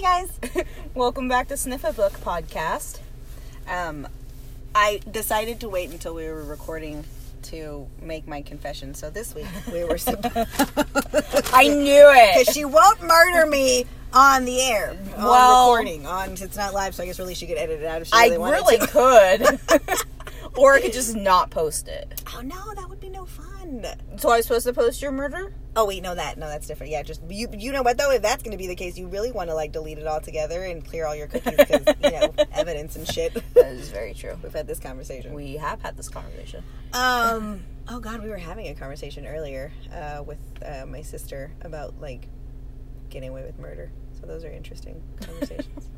Hi guys. Welcome back to Sniff a Book podcast. Um, I decided to wait until we were recording to make my confession. So this week we were supposed I knew it. because she won't murder me on the air, on Well- recording. On it's not live, so I guess really she could edit it out if she I really wanted really to. could. or I could just not post it. Oh no, that would be no fun. So I was supposed to post your murder? Oh wait, no, that no, that's different. Yeah, just you. You know what though? If that's going to be the case, you really want to like delete it all together and clear all your cookies because you know evidence and shit. That is very true. We've had this conversation. We have had this conversation. Um. Oh God, we were having a conversation earlier uh, with uh, my sister about like getting away with murder. So those are interesting conversations.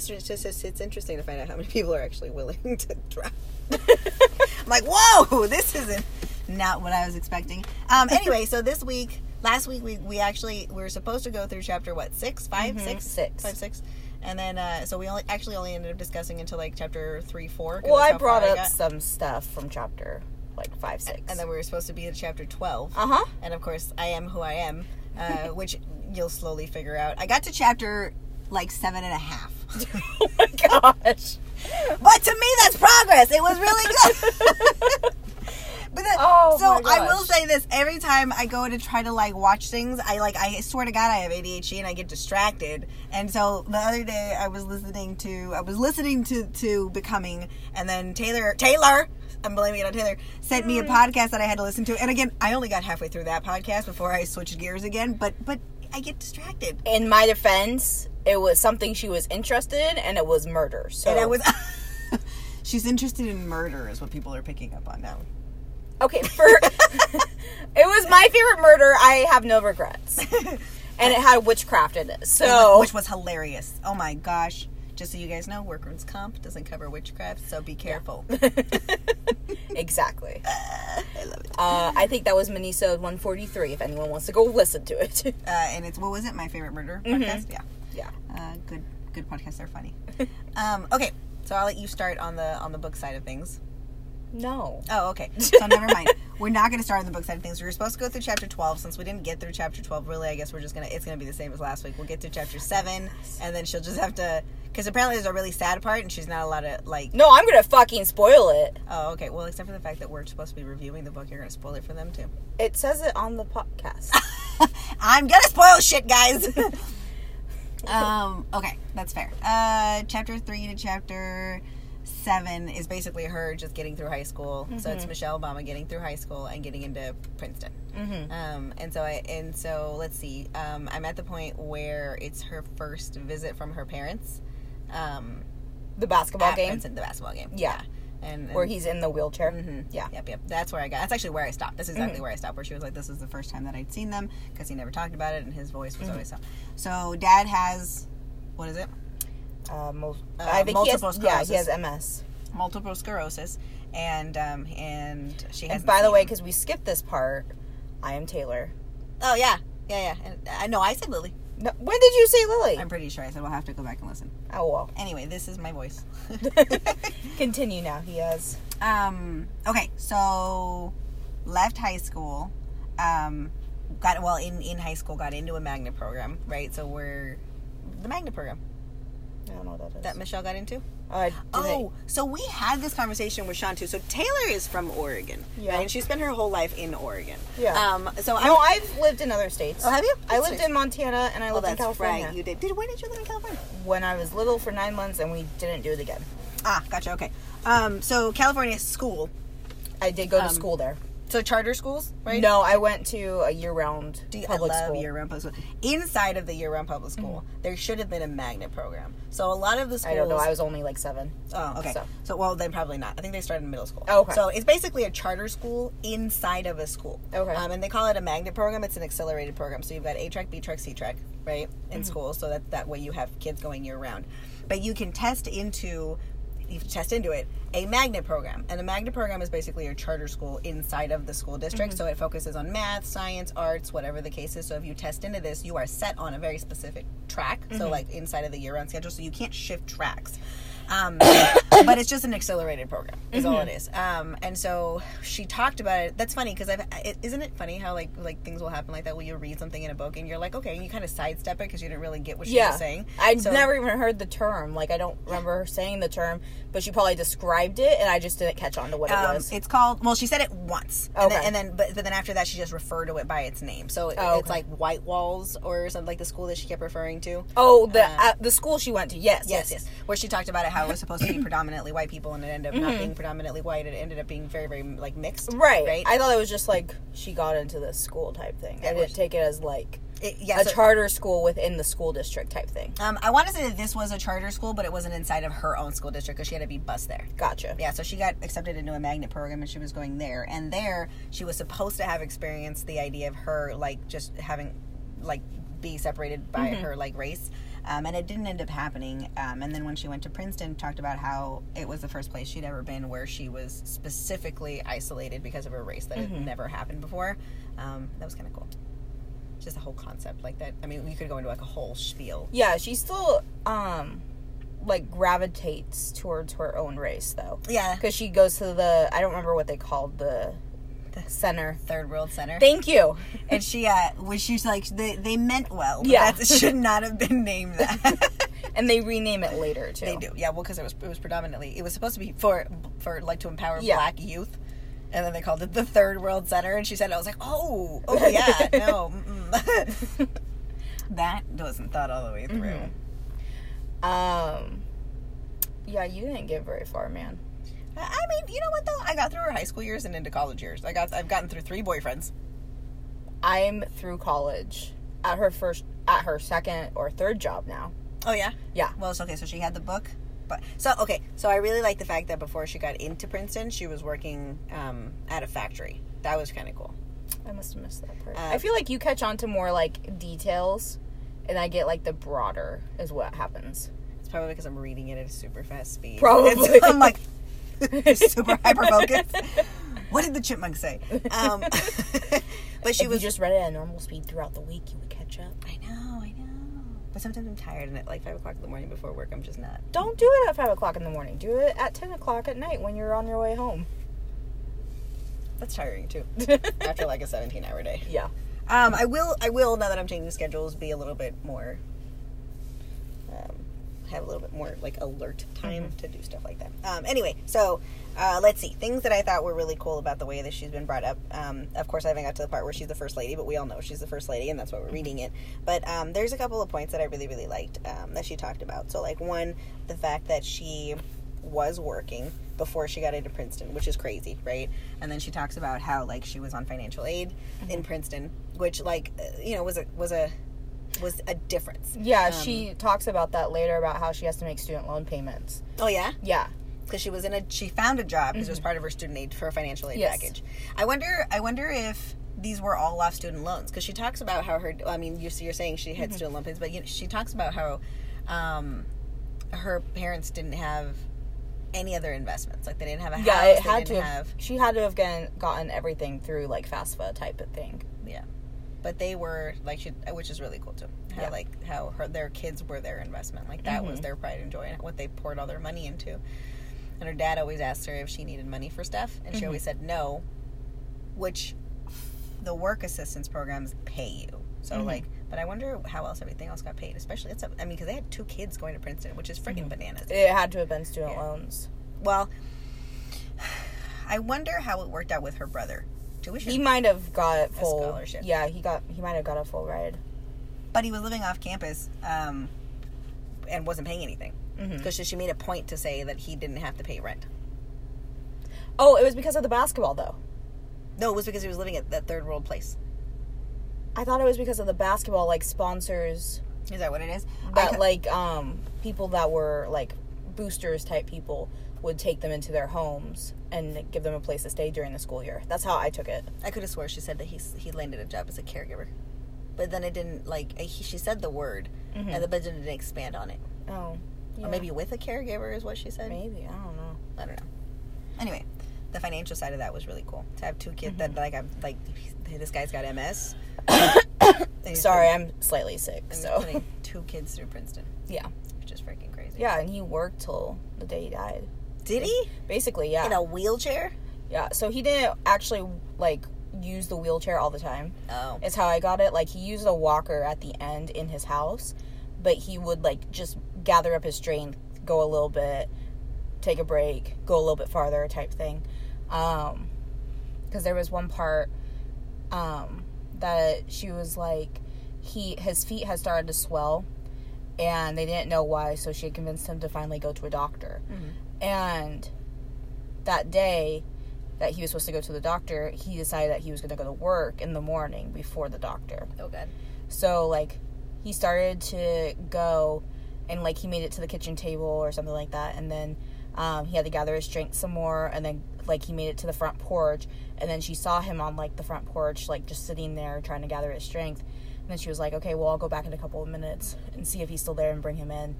sister, it's just it's, it's interesting to find out how many people are actually willing to try. I'm like, whoa, this isn't not what I was expecting. Um. Anyway, so this week, last week, we we actually we were supposed to go through chapter what six, five, Mhm, six, six. five, six. And then, uh, so we only actually only ended up discussing until like chapter three, four. Well, I brought up got. some stuff from chapter like five, six. and then we were supposed to be in chapter 12 uh huh. and of course i am who i am uh, which you'll slowly figure out i got to chapter like seven and a half. Oh my gosh. but to me that's progress. It was really good. But then, Oh so i will say this every time i go to try to like watch things i like i swear to god i have adhd and i get distracted. And so the other day i was listening to i was listening to to becoming and then taylor taylor i'm blaming it on taylor sent me a mm. podcast that i had to listen to. And again i only got halfway through that podcast before i switched gears again. But but i get distracted In my defense, it was something she was interested in, and it was murder. So and i was she's interested in murder is what people are picking up on now Okay, for it was my favorite murder. I have no regrets, and it had witchcraft in it. So which was hilarious. Oh my gosh. Just so you guys know, workman's comp doesn't cover witchcraft, so be careful. exactly. I love it. Uh, I think that was Minisode 143. If anyone wants to go listen to it, Uh, and it's what was it? My favorite murder podcast. Yeah, yeah. uh, good, good podcasts. They're funny. um, okay, so I'll let you start on the on the book side of things. No. Oh, okay. So never mind. We're not going to start on the book side of things. We were supposed to go through chapter twelve. Since we didn't get through chapter twelve, really, I guess we're just gonna. It's gonna be the same as last week. We'll get to chapter seven, and then she'll just have to. Because apparently there's a really sad part, and she's not allowed to like. No, I'm gonna fucking spoil it. Oh, okay. Well, except for the fact that we're supposed to be reviewing the book, you're going to spoil it for them too. It says it on the podcast. I'm gonna spoil shit, guys. um, okay, that's fair. Uh, chapter three to chapter seven is basically her just getting through high school. So it's Michelle Obama getting through high school and getting into Princeton. mm-hmm. Um, and so I and so let's see. Um, I'm at the point where it's her first visit from her parents. Um, The basketball game Princeton, the basketball game. Yeah. And, and where he's in the wheelchair. Mhm. Yeah. Yep, yep. That's where I got. That's actually where I stopped. That's exactly Mhm. where I stopped. Where she was like, "This is the first time that I'd seen them," because he never talked about it, and his voice Mm-hmm. was always so. So, Dad has, what is it? Uh, mul- Uh, I think he has, multiple yeah, he has. MS. Multiple sclerosis, and um, and she has. And by the way, because we skipped this part, I am Taylor. oh yeah, yeah, yeah. And I know I said Lily. No, when did you say Lily? I'm pretty sure I said we'll have to go back and listen. oh well. Anyway, this is my voice. Continue now. He has. um. Okay, so left high school. Um, got well in in high school. Got into a magnet program. Right. So we're the magnet program I don't know what that is. that Michelle got into. uh, Oh, so we had this conversation with Sean too. So Taylor is from Oregon, Yeah. right? And she spent her whole life in Oregon. Yeah. Um. So no, I've lived in other states. Oh, have you? I lived nice. in Montana and I Oh, lived in California right. You did. Did where did you live in California? when I was little for nine months, and we didn't do it again. Ah, gotcha. Okay. Um. So California school. I did go to Um, school there. So charter schools, right? No, I went to a year-round Do you, public I love school. Mm-hmm. year-round public school. Inside of the year-round public school, there should have been a magnet program. So a lot of the schools. I don't know. I was only like seven. Oh, okay. So. So. well, then probably not. I think they started in middle school. Oh, okay. So it's basically a charter school inside of a school. Okay. Um, and they call it a magnet program. It's an accelerated program. So you've got A track, B track, C track, right, in Mm-hmm. school. So that that way you have kids going year round. But you can test into. You test into it a magnet program, and a magnet program is basically a charter school inside of the school district. Mm-hmm. So it focuses on math, science, arts, whatever the case is. So if you test into this, you are set on a very specific track. Mm-hmm. So like inside of the year-round schedule, so you can't shift tracks. Um, but it's just an accelerated program, is all Mm-hmm. it is. Um, and so she talked about it. That's funny because I've. It, isn't it funny how like like things will happen like that? Where you read something in a book and you're like, okay, and you kind of sidestep it because you didn't really get what she Yeah, was saying. I'd So- never even heard the term. Like I don't remember her saying the term, but she probably described it, and I just didn't catch on to what it Um, was. it's called. Well, she said it once, and, then, Okay. and then but, but then after that, she just referred to it by its name. So it- Oh, it's okay. like White Walls or something like the school that she kept referring to. oh, the uh, uh, the school she went to. Yes, Yes, yes. Where she talked about it, how it was supposed to be predominantly white people, and it ended up not being predominantly white. It ended up being very, very like mixed. Mm-hmm. Right. Right. I thought it was just like she got into this school type thing. I It didn't was- take it as like It- yeah, a so- charter school within the school district type thing. Um, I want to say that this was a charter school, but it wasn't inside of her own school district because she had to be bused there. Gotcha. Yeah, so she got accepted into a magnet program and she was going there. And there, she was supposed to have experienced the idea of her, like, just having, like, being separated by Mm-hmm. her, like, race. Um, and it didn't end up happening. Um, and then when she went to Princeton, talked about how it was the first place she'd ever been where she was specifically isolated because of her race that Mm-hmm. had never happened before. Um, that was kind of cool. Just a whole concept like that. I mean, we could go into like a whole spiel. Yeah, she still um like gravitates towards her own race though. Yeah, Because she goes to the I don't remember what they called the center. Third World Center. Thank you. and she uh was she's like they they meant well but Yeah. that should not have been named that And they rename it later too. they do yeah well because it was it was predominantly it was supposed to be for for like to empower Yeah. black youth and then they called it the third world center and she said i was like oh oh yeah no that wasn't thought all the way through Mm-hmm. Um Yeah, you didn't get very far, man. I mean, you know what though? I got through her high school years and into college years. I got, I've gotten through three boyfriends. I'm through college at her first at her second or third job now. Oh yeah, Yeah. Well, it's okay. So she had the book, but so okay. So I really like the fact that before she got into Princeton, she was working um, at a factory. That was kind of cool. I must have missed that part. Uh, I feel like you catch on to more like details and I get like the broader is what happens. It's probably because I'm reading it at a super fast speed. Probably. It's- I'm like super hyper focused. What did the chipmunk say? Um, but she if was just read it at normal speed throughout the week, you would catch up. I know, I know. But sometimes I'm tired, and at like five o'clock in the morning before work, I'm just not. Don't do it at five o'clock in the morning. Do it at ten o'clock at night when you're on your way home. That's tiring too. After like a 17 hour day. Yeah. Um, I will. I will now that I'm changing schedules, be a little bit more. Um, have a little bit more like alert time to do stuff like that. Um, anyway, so uh, let's see things that I thought were really cool about the way that she's been brought up. Um, of course, I haven't got to the part where she's the first lady, but we all know she's the first lady, and that's why we're reading it. But um, there's a couple of points that I really, really liked um, that she talked about. So, like one, the fact that she was working before she got into Princeton, which is crazy, right? And then she talks about how like she was on financial aid in Princeton, which like uh, you know was a was a was a difference. Yeah, Um, she talks about that later about how she has to make student loan payments. Oh yeah, Yeah. because she was in a she found a job because it was part of her student aid for a financial aid Mm-hmm. Yes. package. I wonder I wonder if these were all off student loans because she talks about how her I mean you're, you're saying she Mm-hmm. had student loan payments, but you know, she talks about how um, her parents didn't have any other investments like they didn't have a house. Yeah, it had to didn't have, have she had to have gotten, gotten everything through like FAFSA type of thing. Yeah, but they were like she, which is really cool too. How Yeah. like how her their kids were their investment. Like that was mm-hmm. their pride and joy and what they poured all their money into. And her dad always asked her if she needed money for stuff, and she always mm-hmm. said no. Which the work assistance programs pay you. So mm-hmm. like, but I wonder how else everything else got paid. Especially it's a, I mean because they had two kids going to Princeton, which is freaking bananas. It had to have been student Yeah. loans. Well, I wonder how it worked out with her brother. Tuition. He might have got full scholarship. Yeah, he got he might have got a full ride. but he was living off campus um, and wasn't paying anything because she made a point to say that he didn't have to pay rent. Oh, it was because of the basketball though. No, it was because he was living at that third world place. I thought it was because of the basketball like sponsors Is that what it is? I that cou- like um people that were like boosters type people would take them into their homes and give them a place to stay during the school year. That's how I took it. I could have swore she said that he he landed a job as a caregiver, but then it didn't like eh, he, she said the word mm-hmm. and the budget didn't expand on it. Oh, Or maybe with a caregiver is what she said. maybe I don't know. I don't know. Anyway, the financial side of that was really cool to have two kids that mm-hmm. like I'm like this guy's got MS. Sorry, putting- I'm slightly sick. and So putting two kids through Princeton, yeah, which is freaking crazy. yeah, and he worked till the day he died. Did he Basically, yeah, in a wheelchair? yeah. So he didn't actually like use the wheelchair all the time. Oh, Is how I got it. Like he used a walker at the end in his house, but he would like just gather up his strength, go a little bit, take a break, go a little bit farther, type thing. Um, because there was one part, um, that she was like, he his feet had started to swell, and they didn't know why, so she convinced him to finally go to a doctor. And that day that he was supposed to go to the doctor, he decided that he was going to go to work in the morning before the doctor. oh god. So like he started to go and like he made it to the kitchen table or something like that. And then um, he had to gather his strength some more. And then like he made it to the front porch. And then she saw him on like the front porch like just sitting there trying to gather his strength. And then she was like okay well i'll go back in a couple of minutes and see if he's still there and bring him in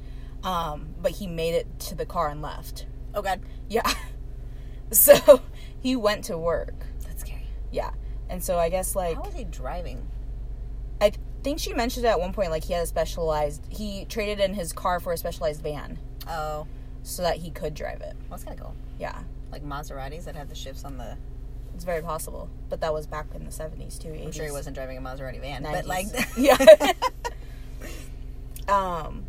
um, but he made it to the car and left Oh god. yeah so he went to work That's scary. yeah and so i guess like How was he driving? I think she mentioned at one point like he had a specialized he traded in his car for a specialized van Oh, so that he could drive it. well, that's kind of cool. Yeah. Like Maseratis that have the shifts on the. It's very possible. But that was back in the 70s too. 80s. I'm sure he wasn't driving a Maserati van, 90s. but like. yeah. um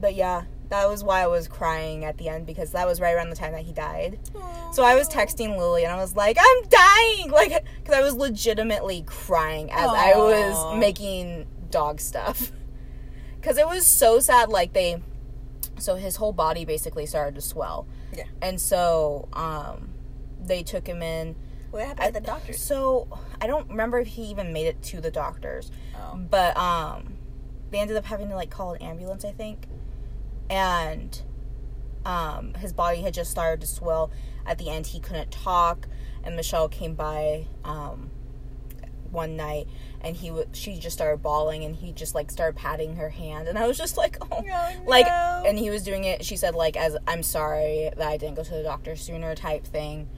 but yeah, that was why I was crying at the end because that was right around the time that he died. So I was texting Lily and I was like, "I'm dying." Like cuz I was legitimately crying as I was making dog stuff. Cuz it was so sad like they so his whole body basically started to swell. Yeah. And so um they took him in What happened at the doctor's? so I don't remember if he even made it to the doctors, Oh. but um, they ended up having to like call an ambulance, I think, and um, his body had just started to swell. At the end, he couldn't talk, and Michelle came by um, one night, and he w- she just started bawling, and he just like started patting her hand, and I was just like, oh, Oh, like, no. and he was doing it. She said like as I'm sorry that I didn't go to the doctor sooner type thing.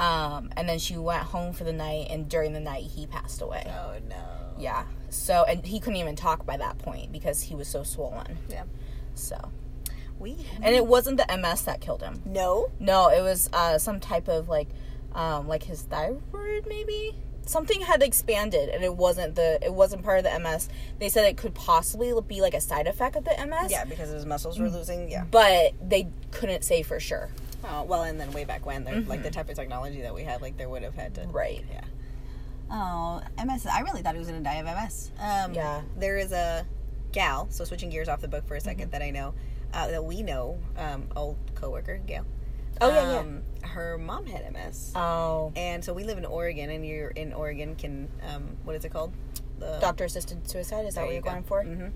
Um, and then she went home for the night, and during the night he passed away. Oh no. Yeah. So and he couldn't even talk by that point because he was so swollen. Yeah. So We. and it wasn't the MS that killed him. No. No, it was uh, some type of like, um, like his thyroid maybe. Something had expanded, and it wasn't the it wasn't part of the MS. They said it could possibly be like a side effect of the MS. Yeah, because his muscles were losing. Yeah. But they couldn't say for sure. Oh well, and then way back when, there like the type of technology that we had, like there would have had to. Right. Yeah. Oh, MS. I really thought he was going to die of MS. Um, Yeah. There is a gal. So switching gears off the book for a 2nd that I know, uh, that we know, um, old coworker Gail. Oh, yeah, yeah. um, Her mom had MS, Oh, and so we live in Oregon, and you're in Oregon. Can um, what is it called? The doctor assisted suicide. Is that what you you're go. going for? Mm-hmm.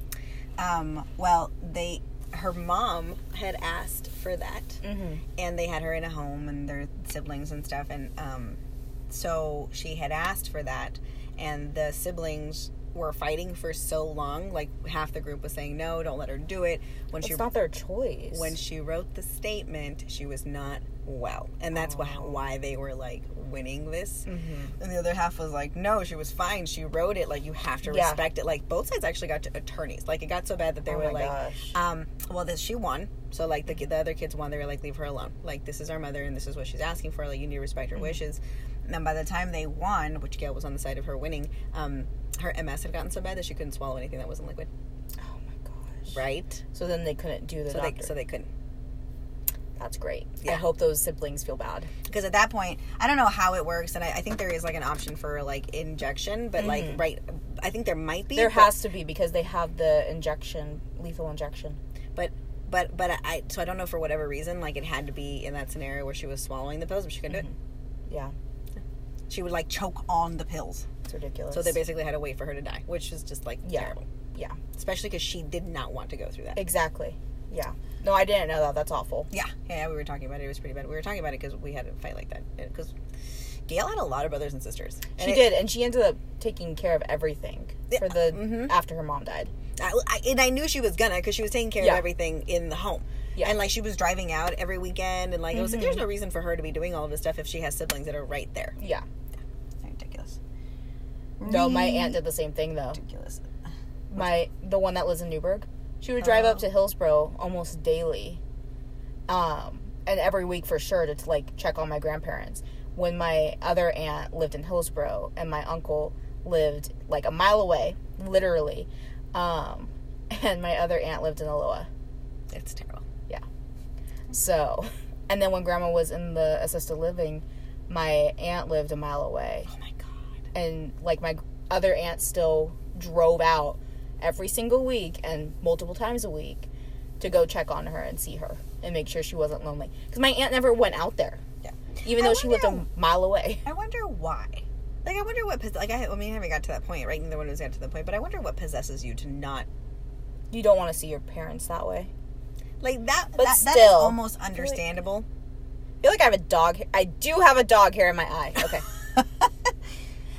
Um, well, they, her mom had asked for that, Mm-hmm. and they had her in a home and their siblings and stuff, and um, so she had asked for that, and the siblings were fighting for so long. Like half the group was saying no, don't let her do it. When she not their choice. when she wrote the statement, she was not well, and that's why Oh. why they were like winning this. Mhm. And the other half was like, no, she was fine. She wrote it. Like you have to Yeah. respect it. Like both sides actually got to attorneys. Like it got so bad that they Oh were like, gosh. um, well, this she won. So like the the other kids won. They were like, leave her alone. Like this is our mother, and this is what she's asking for. Like you need to respect her Mm-hmm. wishes. And then by the time they won, which Gail was on the side of her winning, um, her MS had gotten so bad that she couldn't swallow anything that wasn't liquid. oh my gosh. Right. So then they couldn't do the So doctor. they so they couldn't. That's great. I hope those siblings feel bad. because at that point i don't know how it works and i, I think there is like an option for like injection but like right i think there might be Mm-hmm. There has to be because they have the injection, lethal injection. but but but i so i don't know for whatever reason like it had to be in that scenario where she was swallowing the pills but she couldn't do Yeah, she would like choke on the pills it's ridiculous. so they basically had to wait for her to die which is just like Yeah. terrible yeah, especially because she did not want to go through that exactly. Yeah. No, I didn't know that. That's awful. yeah yeah we were talking about it it was pretty bad we were talking about it because we had a fight like that because gail had a lot of brothers and sisters and She it- did, and she ended up taking care of everything for the mhm. after her mom died. I, I, and I knew she was gonna because she was taking care Yeah. of everything in the home. Yeah. And like she was driving out every weekend, and like it was like there's no reason for her to be doing all of this stuff if she has siblings that are right there. Yeah. No, my aunt did the same thing though. Ridiculous. My the one that lives in Newberg, she would drive up to Hillsboro almost daily, um, and every week for sure to, to like check on my grandparents. When my other aunt lived in Hillsboro and my uncle lived like a mile away, literally, um, and my other aunt lived in Aloha. It's terrible. Yeah. So, and then when grandma was in the assisted living, my aunt lived a mile away. Oh my god. And like my other aunt still drove out every single week and multiple times a week to go check on her and see her and make sure she wasn't lonely. Because my aunt never went out there, Yeah. even I though she lived a mile away. I wonder why. Like I wonder what like I I mean I haven't got to that point right. Neither one of us got to the point, but I wonder what possesses you to not You don't want to see your parents that way. like that. But that, that is still, almost understandable. I feel like I have a dog. I do have a dog hair in my eye. Okay.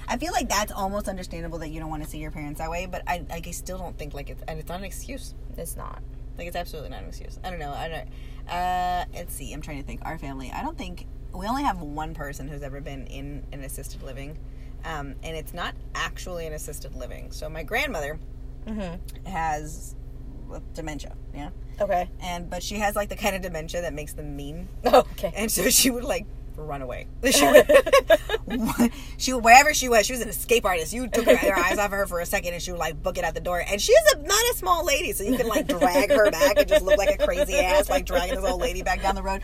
I feel like that's almost understandable that you don't want to see your parents that way, but I like I still don't think like it's and it's not an excuse. it's not. Like it's absolutely not an excuse. I don't know. I don't. Uh, let's see. I'm trying to think. Our family. I don't think we only have one person who's ever been in an assisted living, um, and it's not actually an assisted living. So my grandmother Mm-hmm. has dementia. Yeah, Okay. and but she has like the kind of dementia that makes them mean, Okay. and so she would like run away. She she wherever she was, she was an escape artist. You took her, your eyes off of her for a second, and she would like book it out the door. And she's a, not a small lady, so you can like drag her back and just look like a crazy ass, like dragging this old lady back down the road.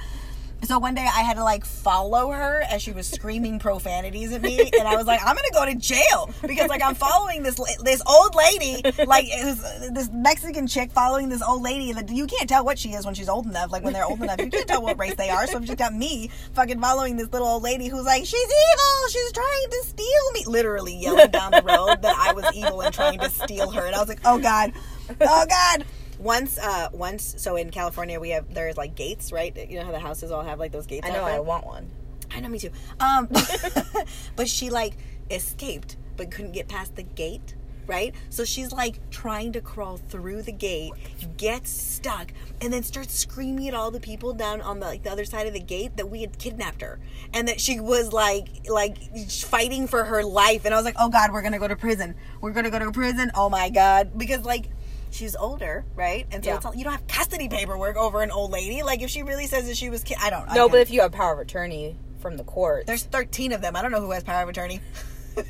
So one day I had to like follow her as she was screaming profanities at me, and I was like, "I'm gonna go to jail because like I'm following this this old lady, like this Mexican chick following this old lady that you can't tell what she is when she's old enough. Like when they're old enough, you can't tell what race they are. So she's got me fucking following this little old lady who's like, "She's evil. She's trying to steal me." Literally yelling down the road that I was evil and trying to steal her, and I was like, "Oh god, oh god." Once uh once so in california we have there's like gates right? You know how the houses all have like those gates I know. I want one. I know me too. Um but she like escaped but couldn't get past the gate right? So she's like trying to crawl through the gate gets stuck and then starts screaming at all the people down on the like the other side of the gate that we had kidnapped her and that she was like like fighting for her life. And i was like oh god we're gonna go to prison. We're gonna go to prison. Oh my god. Because like she's older, right? And so Yeah. it's all, you don't have custody paperwork over an old lady. Like if she really says that she was, ki- I don't. I No, but if you have power of attorney from the court, there's 13 of them. I don't know who has power of attorney. I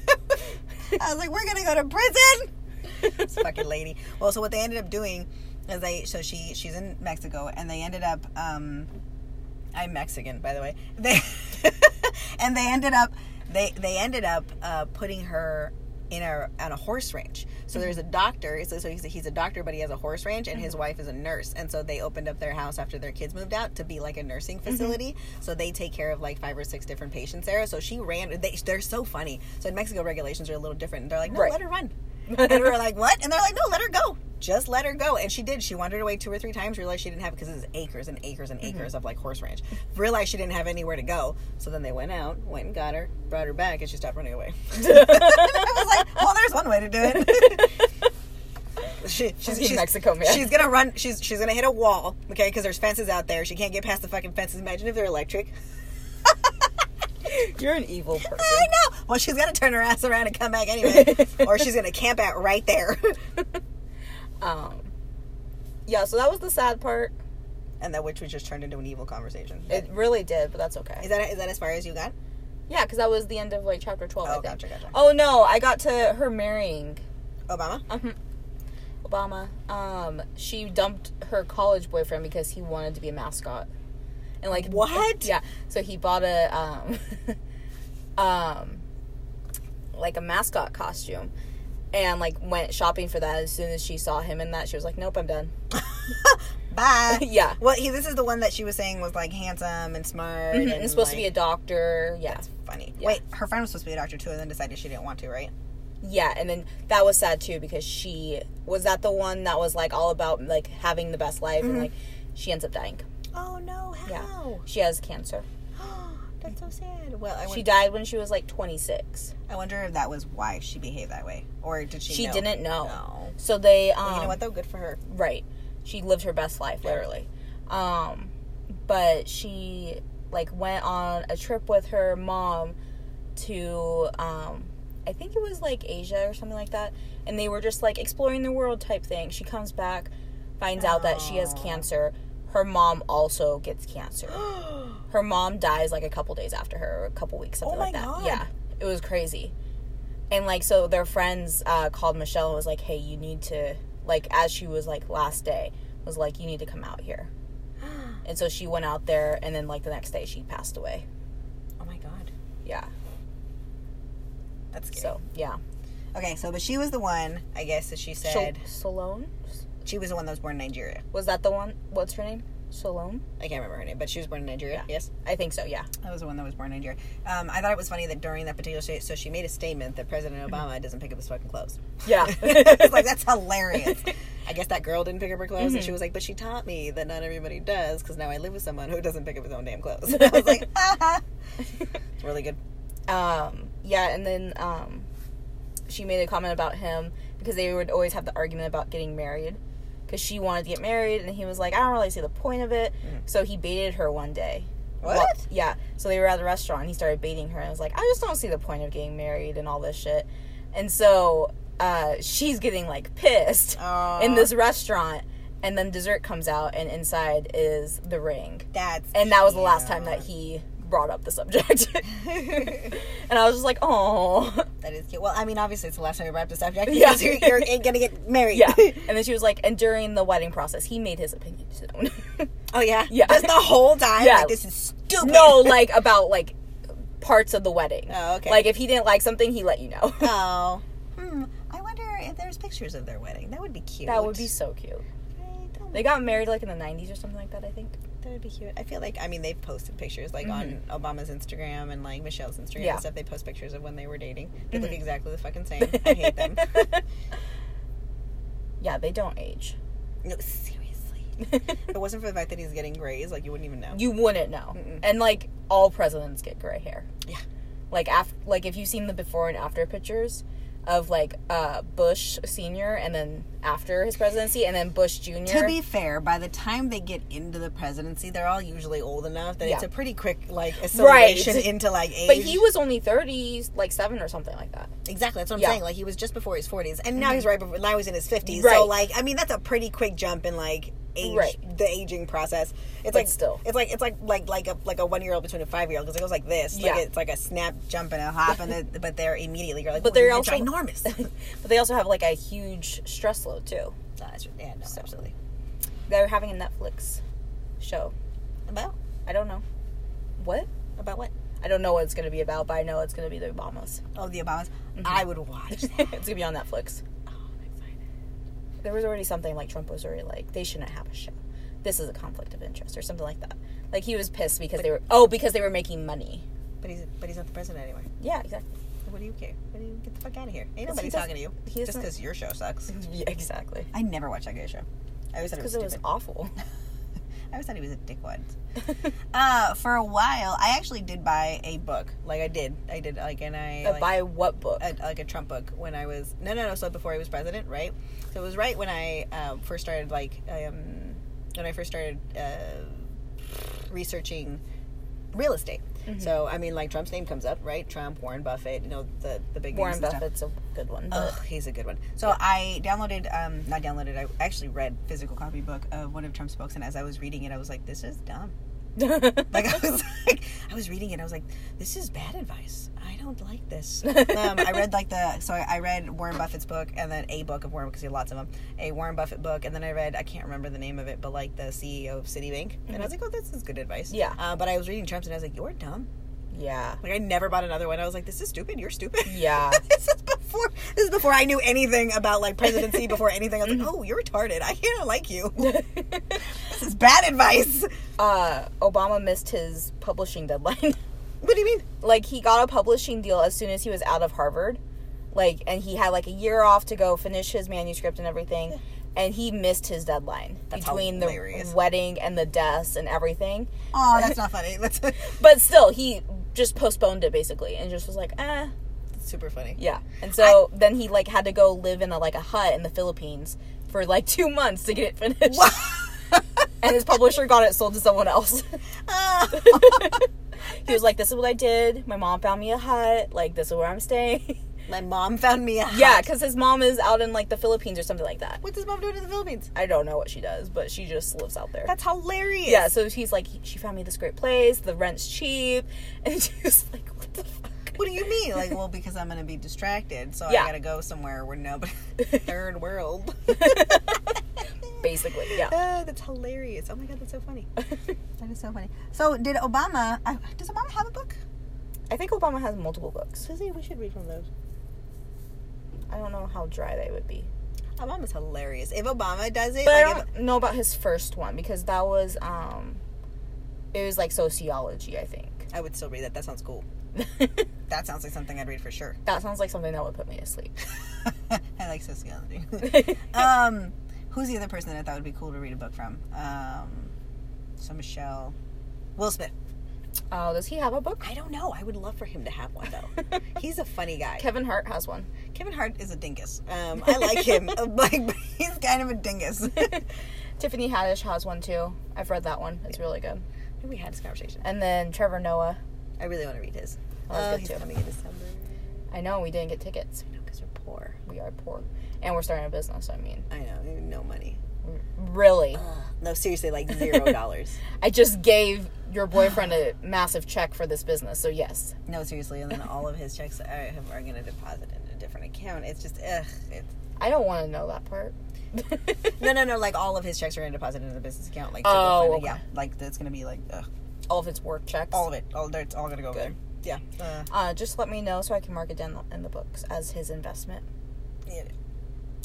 was like, we're gonna go to prison. this fucking lady. Well, so what they ended up doing is they so she she's in Mexico and they ended up um I'm Mexican by the way. They and they ended up they they ended up uh, putting her in a on a horse ranch. So mm-hmm. there's a doctor. So, so he's, a, he's a doctor, but he has a horse ranch, and his mm-hmm. wife is a nurse. And so they opened up their house after their kids moved out to be like a nursing mm-hmm. facility. So they take care of like five or six different patients there. So she ran. They, they're so funny. So in Mexico, regulations are a little different. And they're like, no, Right. let her run. and we're like, what? And they're like, no, let her go. Just let her go. And she did. She wandered away two or three times, realized she didn't have, because it's acres and acres and acres mm-hmm. of like horse ranch. Realized she didn't have anywhere to go. So then they went out, went and got her, brought her back, and she stopped running away. I was like, well, there's one way to do it. she, she's, Fucking Mexico, man. She's gonna run. She's she's gonna hit a wall, okay? Because there's fences out there. She can't get past the fucking fences. Imagine if they're electric. you're an evil person. I know. Well, she's gonna turn her ass around and come back anyway, or she's gonna camp out right there. Um, yeah, so that was the sad part. and that which was just turned into an evil conversation. It really did, but that's okay. Is that is that as far as you got? Yeah, because that was the end of like chapter twelve. Oh, gotcha, gotcha. Oh no, I got to her marrying Obama. um, Obama. Um, she dumped her college boyfriend because he wanted to be a mascot, and like What? Yeah, so he bought a um, um, like a mascot costume, and like went shopping for that. As soon as she saw him in that, she was like, "Nope, I'm done." Bye. Yeah. Well, he, this is the one that she was saying was like handsome and smart. Mhm, and And supposed to be a doctor. Yeah. funny. Yeah. Wait, her friend was supposed to be a doctor too, and then decided she didn't want to, right? Yeah, and then that was sad too because she was that the one that was like all about like having the best life and like she ends up dying. Oh no! Yeah. How? She has cancer. That's so sad. Well, I, She died when she was like 26. I wonder if that was why she behaved that way, or did she? She know? didn't know. No. So they um Well, you know what though? Good for her. right. She lived her best life literally. Um but she like went on a trip with her mom to um I think it was like Asia or something like that, and they were just like exploring the world type thing. She comes back, finds out that she has cancer. Her mom also gets cancer. Her mom dies like a couple days after her, or a couple weeks, something Oh like that. God. Yeah, it was crazy. And like, so their friends uh, called Michelle and was like, "Hey, you need to like," as she was like last day, was like, "You need to come out here." And so she went out there, and then like the next day, she passed away. oh my god, Yeah. that's scary. So yeah. okay, so but she was the one, I guess, that she said Salone she was the one that was born in Nigeria. was that the one? What's her name? Salome? I can't remember her name, but she was born in Nigeria. Yeah. Yes, I think so. Yeah. that was the one that was born in Nigeria. Um, I thought it was funny that during that particular state, so she made a statement that President Obama doesn't pick up his fucking clothes. Yeah. it's like that's hilarious. I guess that girl didn't pick up her clothes, and Mm-hmm. she was like, "But she taught me that not everybody does, because now I live with someone who doesn't pick up his own damn clothes." I was like, ah. "It's really good." um. Yeah, and then um, she made a comment about him because they would always have the argument about getting married. Because she wanted to get married, and he was like, "I don't really see the point of it." So he baited her one day. What? Well, yeah. So they were at the restaurant. And he started baiting her, and was like, "I just don't see the point of getting married and all this shit." And so uh, she's getting like pissed Aw. in this restaurant, and then dessert comes out, and inside is the ring. That's and that was the last time that he brought up the subject. and I was just like, oh, that is cute. Well, I mean, obviously, it's the last time you brought up the subject. Yeah. you're, you're gonna get married. yeah. And then she was like, and during the wedding process, he made his opinion known. oh yeah. Yeah. Just the whole time. Yeah. Like, this is stupid. no, like about like parts of the wedding. Oh, okay. Like if he didn't like something, he let you know. Oh. Hmm. I wonder if there's pictures of their wedding. That would be cute. that would be so cute. They got married like in the '90s or something like that. I think. That would be cute. I feel like I mean they've posted pictures like on Obama's Instagram and like Michelle's Instagram Mm-hmm. Yeah. Mm-hmm. and stuff. They post pictures of when they were dating. They look exactly the fucking same. I hate them. yeah, they don't age. no, seriously. if it wasn't for the fact that he's getting grays, like you wouldn't even know. you wouldn't know. Mm-mm. And like all presidents get gray hair. Yeah. Like after, like if you've seen the before and after pictures of like uh Bush senior and then after his presidency and then Bush junior. to be fair, by the time they get into the presidency, they're all usually old enough that it's a pretty quick like assimilation Right. into like age. but he was only 30, like 7 or something like that. exactly that's what I'm Yeah. saying. Like he was just before his 40s, and now he's right before. Now he's in his 50s. Right. So like, I mean, that's a pretty quick jump in like age, Right. the aging process. It's But like still. it's like it's like like like a like a one year old between a five year old because it goes like this. Yeah. like it's like a snap, jump, and a hop, and then, but they're immediately you're like, But they're also- ginormous. But they also have like a huge stress load too. No, that's- yeah, no, absolutely. They're having a Netflix show. About I don't know. What? about what? I don't know what it's going to be about, but I know it's going to be the Obamas. Oh, the Obamas. Mm-hmm. I would watch. it's going to be on Netflix. There was already something like Trump was already like, they shouldn't have a show. This is a conflict of interest or something like that. Like he was pissed because they were oh because they were making money. But he's but he's not the president anymore. Yeah, exactly. What do you care? What do you get the fuck out of here? Ain't nobody he talking to you. Just because your show sucks. Yeah, exactly. I never watched that guy's show. I always thought it was Because it was awful. I always thought he was a dickwad. uh, for a while, I actually did buy a book. Like I did, I did. Like and I Uh, like, By what book? a, like a Trump book when I was no no no. So before he was president, right? So it was right when I um, first started like um, when I first started uh, researching real estate. Mm-hmm. So I mean, like Trump's name comes up, right? Trump, Warren Buffett, you know the the big Warren. Buffett's a good one. But Ugh, he's a good one. So I downloaded, um, not downloaded. I actually read physical copy book of one of Trump's books, and as I was reading it, I was like, "This is dumb." Like I was like, I was reading it, I was like, "This is bad advice. I don't like this." um, I read like the, so I, I read Warren Buffett's book, and then a book of Warren because he had lots of them. A Warren Buffett book, and then I read, I can't remember the name of it, but like the CEO of Citibank, and I was like, "Oh, this is good advice." Yeah. Uh, but I was reading Trump's, and I was like, "You're dumb." yeah. Like I never bought another one. I was like, "This is stupid. You're stupid." Yeah. this is before. This is before I knew anything about like presidency. Before anything, I was like, "Oh, you're retarded. I can't like you. this is bad advice." uh, Obama missed his publishing deadline. What do you mean? like he got a publishing deal as soon as he was out of Harvard. Like and he had like a year off to go finish his manuscript and everything. And he missed his deadline That's between the wedding and the deaths and everything. Oh, that's not funny. That's But still, he just postponed it basically and just was like, eh, super funny. yeah. And so then he like had to go live in a like a hut in the Philippines for like two months to get it finished. and his publisher got it sold to someone else. Ah. he was like, "This is what I did. My mom found me a hut. Like this is where I'm staying." My mom found me a hut. Yeah, because his mom is out in like the Philippines or something like that. What's his mom doing in the Philippines? I don't know what she does, but she just lives out there. That's hilarious. yeah, so he's like, she found me this great place. The rent's cheap, and she's like, what the fuck? What do you mean? Like, well, because I'm gonna be distracted, so Yeah. I gotta go somewhere where nobody. Third world. Basically, yeah. Ah, that's hilarious. Oh my god, that's so funny. That is so funny. So, did Obama? I, does Obama have a book? I think Obama has multiple books. Susie, we should read from those. I don't know how dry they would be. Obama's hilarious. If Obama does it, But I don't know about his first one because that was um it was like sociology, I think. I would still read that. That sounds cool. that That sounds like something I'd read for sure. That sounds like something that would put me to sleep. I like sociology. um, who's the other person that I thought would be cool to read a book from? Um, so Michelle, Will Smith. oh, does he have a book? I don't know. I would love for him to have one though. He's a funny guy. Kevin Hart has one. Kevin Hart is a dingus. Um, I like him. like he's kind of a dingus. Tiffany Haddish has one too. I've read that one. It's really good. Maybe we had this conversation. And then Trevor Noah. I really want to read his. Oh, Oh, he's too. coming in December. I know we didn't get tickets. I know because we're poor. We are poor, and we're starting a business. I mean, I know. No money. Mm, really. No, seriously, like zero dollars. I just gave your boyfriend a massive check for this business, so yes. no, seriously, and then all of his checks are, are going to deposit in a different account. It's just ugh. It's, I don't want to know that part. no, no, no. Like all of his checks are going to deposit into the business account. Like Oh, okay. yeah. Like that's going to be like ugh. All of its work checks. all of it. All it's all going to go over there. Yeah. Uh, Uh, just let me know so I can mark it down in the books as his investment. yeah.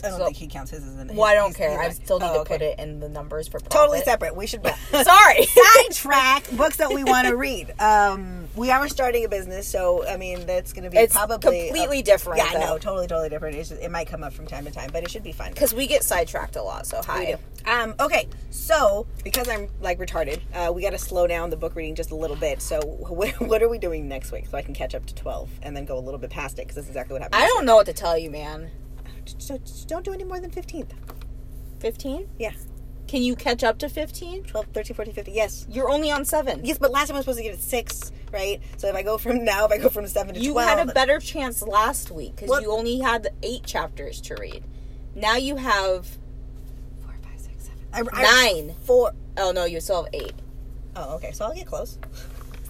I don't So- think he counts his as an. Well, I don't care. I still need oh, to okay. put it in the numbers for profit. Totally separate. We should. Sorry. sidetrack books that we want to read. Um, we are starting a business, so I mean that's going to be It's probably completely different, Yeah, I though. know, totally, totally different. It's just, it might come up from time to time, but it should be fun. Because we get sidetracked a lot. So hi. do. Um, okay, so because I'm like retarded, uh, we got to slow down the book reading just a little bit. So what, what are we doing next week so I can catch up to twelve and then go a little bit past it because that's exactly what happened. I don't know what to tell you, man. So don't do any more than fifteenth. Fifteen? Yeah, Can you catch up to fifteen? 12, 13, 14, 15. Yes. You're only on seven. Yes, but last time I was supposed to get it six, right? So if I go from now, if I go from seven to You twelve, had a better chance last week because you only had eight chapters to read. Now you have four, five, six, seven, I, I- nine. four. Oh no, you still have eight. Oh, okay. So I'll get close.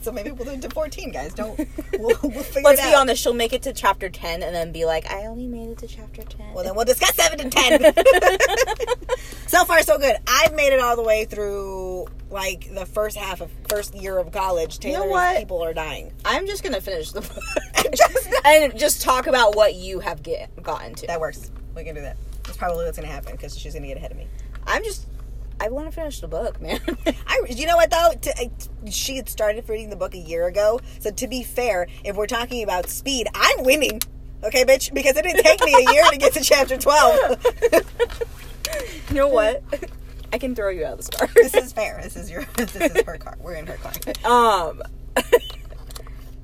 So maybe we'll do it to 14, guys. Don't. We'll, we'll figure Let's be honest, she'll make it to chapter 10 and then be like, I only made it to chapter 10. Well, then we'll discuss 7 to 10. so far, so good. I've made it all the way through, like, the first half of first year of college. You know what? people are dying. I'm just going to finish the book Just- and just talk about what you have get, gotten to. that works. We can do that. That's probably what's going to happen because she's going to get ahead of me. I'm just, I want to finish the book, man. I, you know what though? To, I, she had started reading the book a year ago. So to be fair, if we're talking about speed, I'm winning. Okay, bitch, because it didn't take me a year to get to chapter twelve. you know what? I can throw you out of the car. this is fair. This is your. This is her car. We're in her car. um,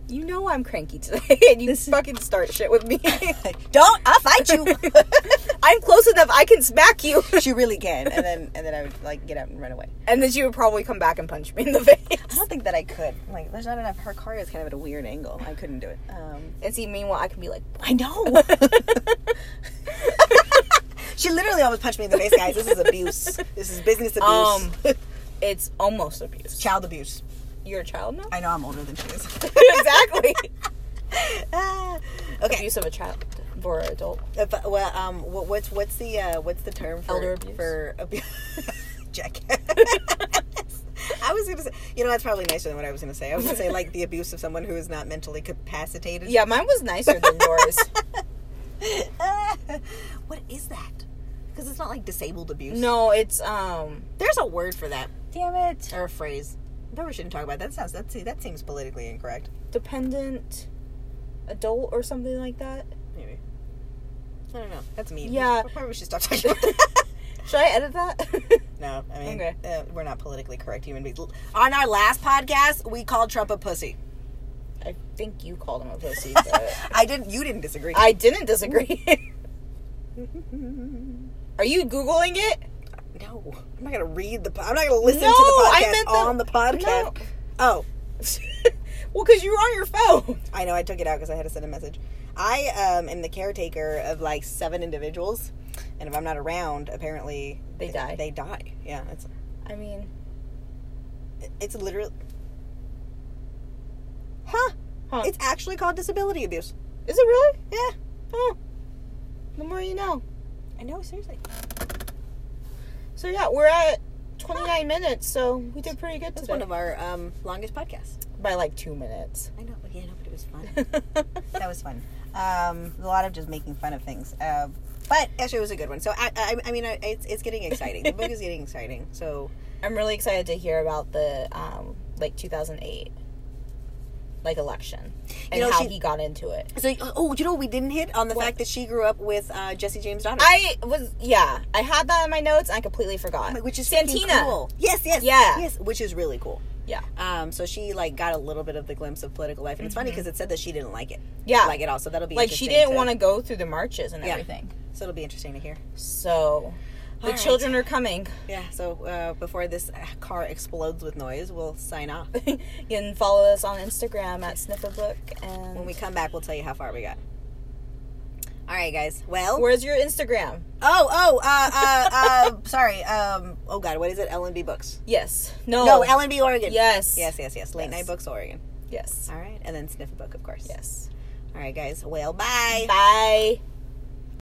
you know I'm cranky today, and you fucking start shit with me. Don't. I'll fight you. I'm close enough. I can smack you, she really can, and then and then I would like get out and run away. and then she would probably come back and punch me in the face. I don't think that I could. Like, there's not enough. Her car is kind of at a weird angle. I couldn't do it. Um, And see, meanwhile, I can be like, I know. she literally almost punched me in the face, guys. This is abuse. This is business abuse. Um, it's almost abuse. Child abuse. You're a child now. I know I'm older than she is. exactly. Ah, okay. Abuse of a child or an adult. If, well, um, what, what's what's the uh, what's the term for Elder abuse? for abuse? Jack. I was gonna say, you know, that's probably nicer than what I was gonna say. I was gonna say like the abuse of someone who is not mentally capacitated. Yeah, mine was nicer than yours. what is that? Because it's not like disabled abuse. no, it's um. there's a word for that Damn it. or a phrase. Maybe we shouldn't talk about that. That sounds that see that seems politically incorrect. Dependent adult or something like that. Maybe. I don't know. That's mean. Yeah. Probably we should stop talking about that. Should I edit that? No, I mean, Okay. uh, we're not politically correct human beings. On our last podcast, we called Trump a pussy. I think you called him a pussy, but I didn't. You didn't disagree. I didn't disagree. Are you googling it? No, I'm not gonna read the. po- I'm not gonna listen No, to the I podcast meant the- on the podcast. No. Oh, well, because you were on your phone. I know. I took it out because I had to send a message. I um, am the caretaker of like seven individuals, and if I'm not around, apparently They die. They die. Yeah, it's I mean, it's literally. Huh? Huh. It's actually called disability abuse. is it really? Yeah. Oh, the more you know. I know. Seriously. So yeah, we're at 29 minutes, so we did pretty good That's today. one of our um, longest podcasts. By like two minutes. I know, but yeah, no, but it was fun. that was fun. Um, a lot of just making fun of things. Uh, but actually, it was a good one. So I, I, I mean, I, it's, it's getting exciting. The book is getting exciting. So I'm really excited to hear about the um, like 2008 like election and know, how she- he got into it. So, oh, you know we didn't hit on the What? fact that she grew up with uh, Jesse James' daughter, I was yeah, I had that in my notes. and I completely forgot. which is Santina. cool. Yes, yes, Yeah. yes, which is really cool. Yeah, Um, so she like got a little bit of the glimpse of political life, and it's funny because it said that she didn't like it, Mm-hmm. yeah. like it all. So that'll be like she didn't want to go through the marches and Yeah. everything. So it'll be interesting to hear. So the right. children are coming. Yeah. So uh, before this car explodes with noise, we'll sign off. you can follow us on Instagram at Sniff a Book and when we come back, we'll tell you how far we got. All right, guys. Well, Where's your Instagram? oh, oh, uh, uh, uh, sorry. Um, oh God, what is it? LNB Books. Yes. No. No, LNB Oregon. Yes. Yes, yes, yes. Late Yes. Night Books Oregon. Yes. All right, and then Sniff a Book, of course. Yes. All right, guys. Well, bye. Bye.